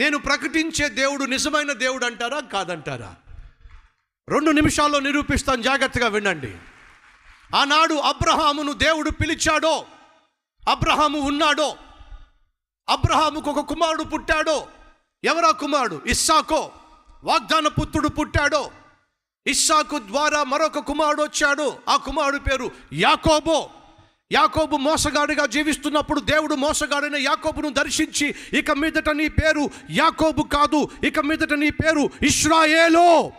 నేను ప్రకటించే దేవుడు నిజమైన దేవుడు అంటారా? కాదంటారా? రెండు నిమిషాల్లో నిరూపిస్తాను జాగ్రత్తగా వినండి. ఆనాడు అబ్రహామును దేవుడు పిలిచాడో అబ్రహాము ఉన్నాడో అబ్రహాముకు ఒక కుమారుడు పుట్టాడో ఎవరా కుమారుడు? ఇస్సాకో. వాగ్దాన పుత్రుడు పుట్టాడో ఇస్సాకు ద్వారా మరొక కుమారుడు వచ్చాడు. ఆ కుమారుడు పేరు యాకోబో. యాకోబు మోసగాడిగా జీవిస్తున్నప్పుడు దేవుడు మోసగాడైన యాకోబును దర్శించి ఇక మీదట నీ పేరు యాకోబు కాదు ఇక మీదట నీ పేరు ఇష్రాయేలో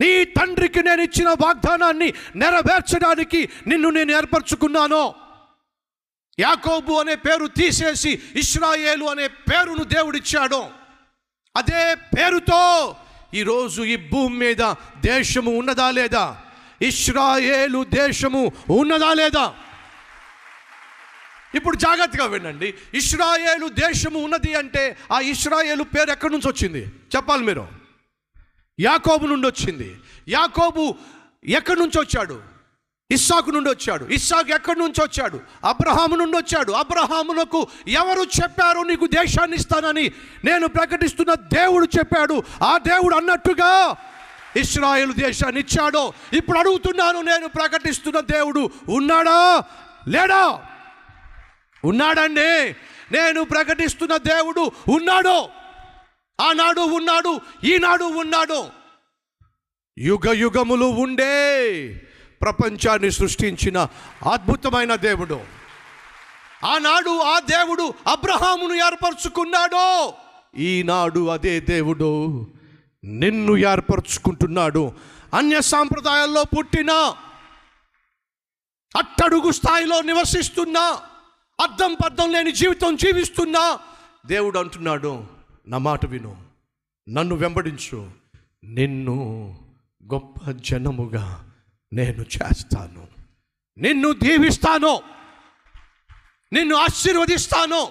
నీ తండ్రికి నేను ఇచ్చిన వాగ్దానాన్ని నెరవేర్చడానికి నిన్ను నేను ఏర్పరచుకున్నాను. యాకోబు అనే పేరు తీసేసి ఇస్రాయేలు అనే పేరును దేవుడిచ్చాడు. అదే పేరుతో ఈరోజు ఈ భూమి మీద దేశము ఉన్నదా లేదా? ఇస్రాయేలు దేశము ఉన్నదా లేదా? ఇప్పుడు జాగ్రత్తగా వినండి. ఇస్రాయేలు దేశము ఉన్నది అంటే ఆ ఇస్రాయేలు పేరు ఎక్కడి నుంచి వచ్చింది? చెప్పాలి మీరు. యాకోబు నుండి వచ్చింది. యాకోబు ఎక్కడి నుంచి వచ్చాడు? ఇస్సాకు నుండి వచ్చాడు. ఇస్సాకు ఎక్కడి నుంచి వచ్చాడు? అబ్రహాము నుండి వచ్చాడు. అబ్రహామునకు ఎవరు చెప్పారు నీకు దేశాన్ని ఇస్తానని నేను ప్రకటిస్తున్న దేవుడు చెప్పాడు. ఆ దేవుడు అన్నట్టుగా ఇస్రాయేల్ దేశాన్ని ఇచ్చాడో. ఇప్పుడు అడుగుతున్నాను నేను ప్రకటిస్తున్న దేవుడు ఉన్నాడా? లేడా? ఉన్నాడండి. నేను ప్రకటిస్తున్న దేవుడు ఉన్నాడు. ఆనాడు ఉన్నాడు ఈనాడు ఉన్నాడు. యుగ యుగములు ఉండే ప్రపంచాన్ని సృష్టించిన అద్భుతమైన దేవుడు. ఆనాడు ఆ దేవుడు అబ్రహామును ఏర్పరచుకున్నాడు ఈనాడు అదే దేవుడు నిన్ను ఏర్పరచుకుంటున్నాడు. అన్య సాంప్రదాయాల్లో పుట్టిన అట్టడుగు స్థాయిలో నివసిస్తున్నా అర్థం పర్థం లేని జీవితం జీవిస్తున్నా దేవుడు అంటున్నాడు నా మాట విను. నన్ను వెంబడించు. నిన్ను గొప్ప జనముగా నేను చేస్తాను. నిన్ను దీవిస్తాను. నిన్ను ఆశీర్వదిస్తాను.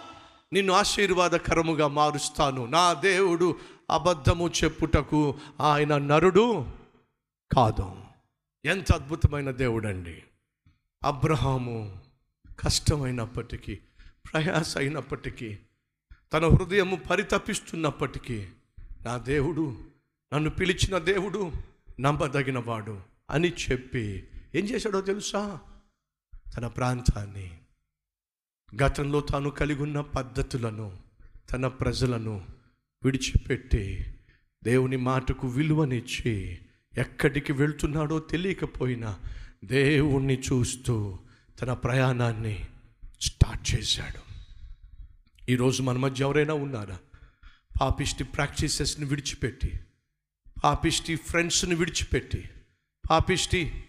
నిన్ను ఆశీర్వాదకరముగా మారుస్తాను. నా దేవుడు అబద్ధము చెప్పుటకు ఆయన నరుడు కాదు. ఎంత అద్భుతమైన దేవుడండి. అబ్రహాము కష్టమైనప్పటికీ ప్రయాస అయినప్పటికీ తన హృదయము పరితపిస్తున్నప్పటికీ నా దేవుడు నన్ను పిలిచిన దేవుడు నమ్మదగినవాడు అని చెప్పి ఏం చేశాడో తెలుసా? తన ప్రాంతాన్ని గతంలో తాను కలిగి ఉన్న పద్ధతులను తన ప్రజలను విడిచిపెట్టి దేవుని మాటకు విలువనిచ్చి ఎక్కడికి వెళ్తున్నాడో తెలియకపోయినా దేవుణ్ణి చూస్తూ తన ప్రయాణాన్ని స్టార్ట్ చేశాడు. ఈరోజు మన మధ్య ఎవరైనా ఉన్నారా? పాపిష్టి ప్రాక్టీసెస్ని విడిచిపెట్టి పాపిష్టి ఫ్రెండ్స్ని విడిచిపెట్టి పాపిష్టి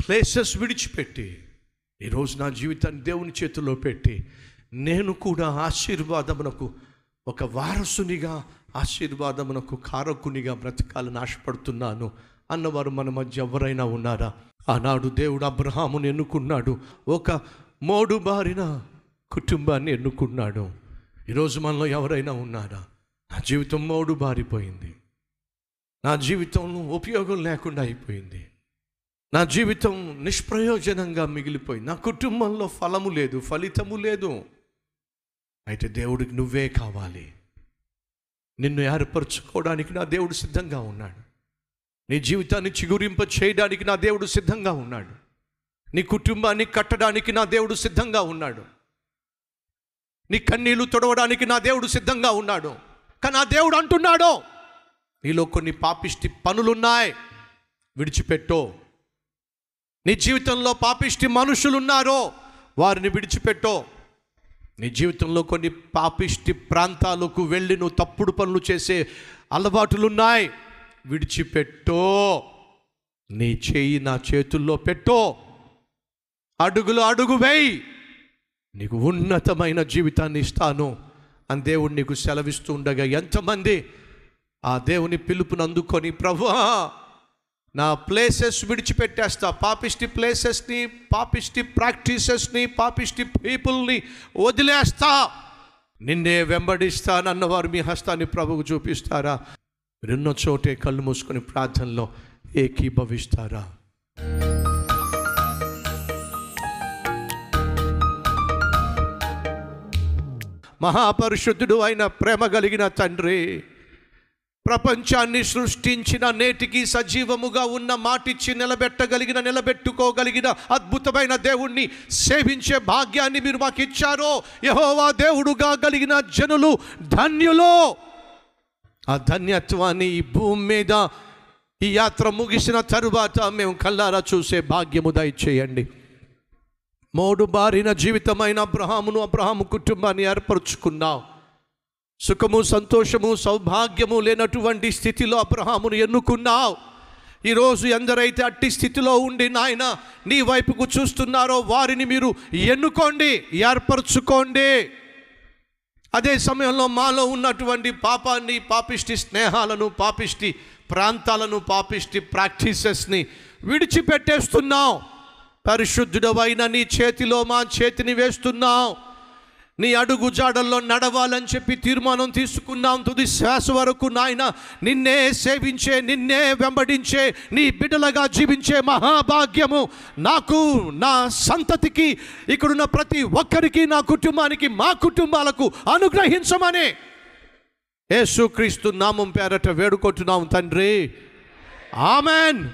ప్లేసెస్ విడిచిపెట్టి ఈరోజు నా జీవితాన్ని దేవుని చేతిలో పెట్టి నేను కూడా ఆశీర్వాదమునకు ఒక వారసునిగా ఆశీర్వాదమునకు కారకునిగా బ్రతకాలని ఆశపడుతున్నాను. అన్నవారు మన మధ్య ఎవరైనా ఉన్నారా? ఆనాడు దేవుడు అబ్రహాముని ఎన్నుకున్నాడు. ఒక మోడు బారిన కుటుంబాన్ని ఎన్నుకున్నాడు. ఈరోజు మనలో ఎవరైనా ఉన్నారా? నా జీవితం మోడు బారిపోయింది నా జీవితంలో ఉపయోగం లేకుండా అయిపోయింది. నా జీవితం నిష్ప్రయోజనంగా మిగిలిపోయింది. నా కుటుంబంలో ఫలము లేదు ఫలితము లేదు. అయితే దేవుడికి నువ్వే కావాలి. నిన్ను ఏర్పరచుకోవడానికి నా దేవుడు సిద్ధంగా ఉన్నాడు. నీ జీవితాన్ని చిగురింప చేయడానికి నా దేవుడు సిద్ధంగా ఉన్నాడు. నీ కుటుంబాన్ని కట్టడానికి నా దేవుడు సిద్ధంగా ఉన్నాడు. నీ కన్నీళ్ళు తొడవడానికి నా దేవుడు సిద్ధంగా ఉన్నాడు. కానీ ఆ దేవుడు అంటున్నాడు నీలో కొన్ని పాపిష్టి పనులున్నాయి విడిచిపెట్టో. నీ జీవితంలో పాపిష్టి మనుషులున్నారో వారిని విడిచిపెట్టో. నీ జీవితంలో కొన్ని పాపిష్టి ప్రాంతాలకు వెళ్ళి నువ్వు తప్పుడు పనులు చేసే అలవాటులున్నాయి. విడిచిపెట్టో. నీ చేయి నా చేతుల్లో పెట్టో. అడుగులు అడుగు వేయి. నీకు ఉన్నతమైన జీవితాన్ని ఇస్తాను. అని దేవుడు నీకు సెలవిస్తూ ఉండగా ఎంతమంది ఆ దేవుని పిలుపుని అందుకొని ప్రభువా నా ప్లేసెస్ విడిచిపెట్టేస్తా. పాపిష్టి ప్లేసెస్ని పాపిష్టి ప్రాక్టీసెస్ని పాపిష్టి పీపుల్ని వదిలేస్తా. నిన్నే వెంబడిస్తానన్నవారు మీ హస్తాన్ని ప్రభువు చూపిస్తారా? రెండో చోటే కళ్ళు మూసుకొని ప్రార్థనలో ఏకీభవిస్తారా? మహాపరిశుద్ధుడు అయిన ప్రేమ కలిగిన తండ్రి ప్రపంచాన్ని సృష్టించిన నేటికి సజీవముగా ఉన్న మాటిచ్చి నిలబెట్టగలిగిన నిలబెట్టుకోగలిగిన అద్భుతమైన దేవుణ్ణి సేవించే భాగ్యాన్ని మీరు మాకు ఇచ్చారో యహోవా దేవుడుగా కలిగిన జనులు ధన్యులో. ఆ ధన్యత్వాన్ని ఈ భూమి మీద ఈ యాత్ర ముగిసిన తరువాత మేము కల్లారా చూసే భాగ్యము దయచేయండి. మోడు బారిన జీవితమైన అబ్రహామును అబ్రహాము కుటుంబాన్ని ఏర్పరచుకున్నావు. సుఖము సంతోషము సౌభాగ్యము లేనటువంటి స్థితిలో అబ్రహామును ఎన్నుకున్నావు. ఈరోజు ఎందరైతే అట్టి స్థితిలో ఉండి నాయన నీ వైపుకు చూస్తున్నారో వారిని మీరు ఎన్నుకోండి ఏర్పరచుకోండి. అదే సమయంలో మాలో ఉన్నటువంటి పాపాన్ని పాపిష్టి స్నేహాలను పాపిష్టి ప్రాంతాలను పాపిష్టి ప్రాక్టీసెస్ని విడిచిపెట్టేస్తున్నాం పరిశుద్ధుడవైన నీ చేతిలో మా చేతిని వేస్తున్నాం నీ అడుగు జాడల్లో నడవాలని చెప్పి తీర్మానం తీసుకున్నాం తుది శ్వాస వరకు నాయన నిన్నే సేవించే నిన్నే వెంబడించే నీ బిడ్డలుగా జీవించే మహాభాగ్యము నాకు నా సంతతికి ఇక్కడున్న ప్రతి ఒక్కరికి నా కుటుంబానికి మా కుటుంబాలకు అనుగ్రహించమని. యేసుక్రీస్తు నామం పేరట వేడుకుంటున్నాం తండ్రి. ఆమెన్.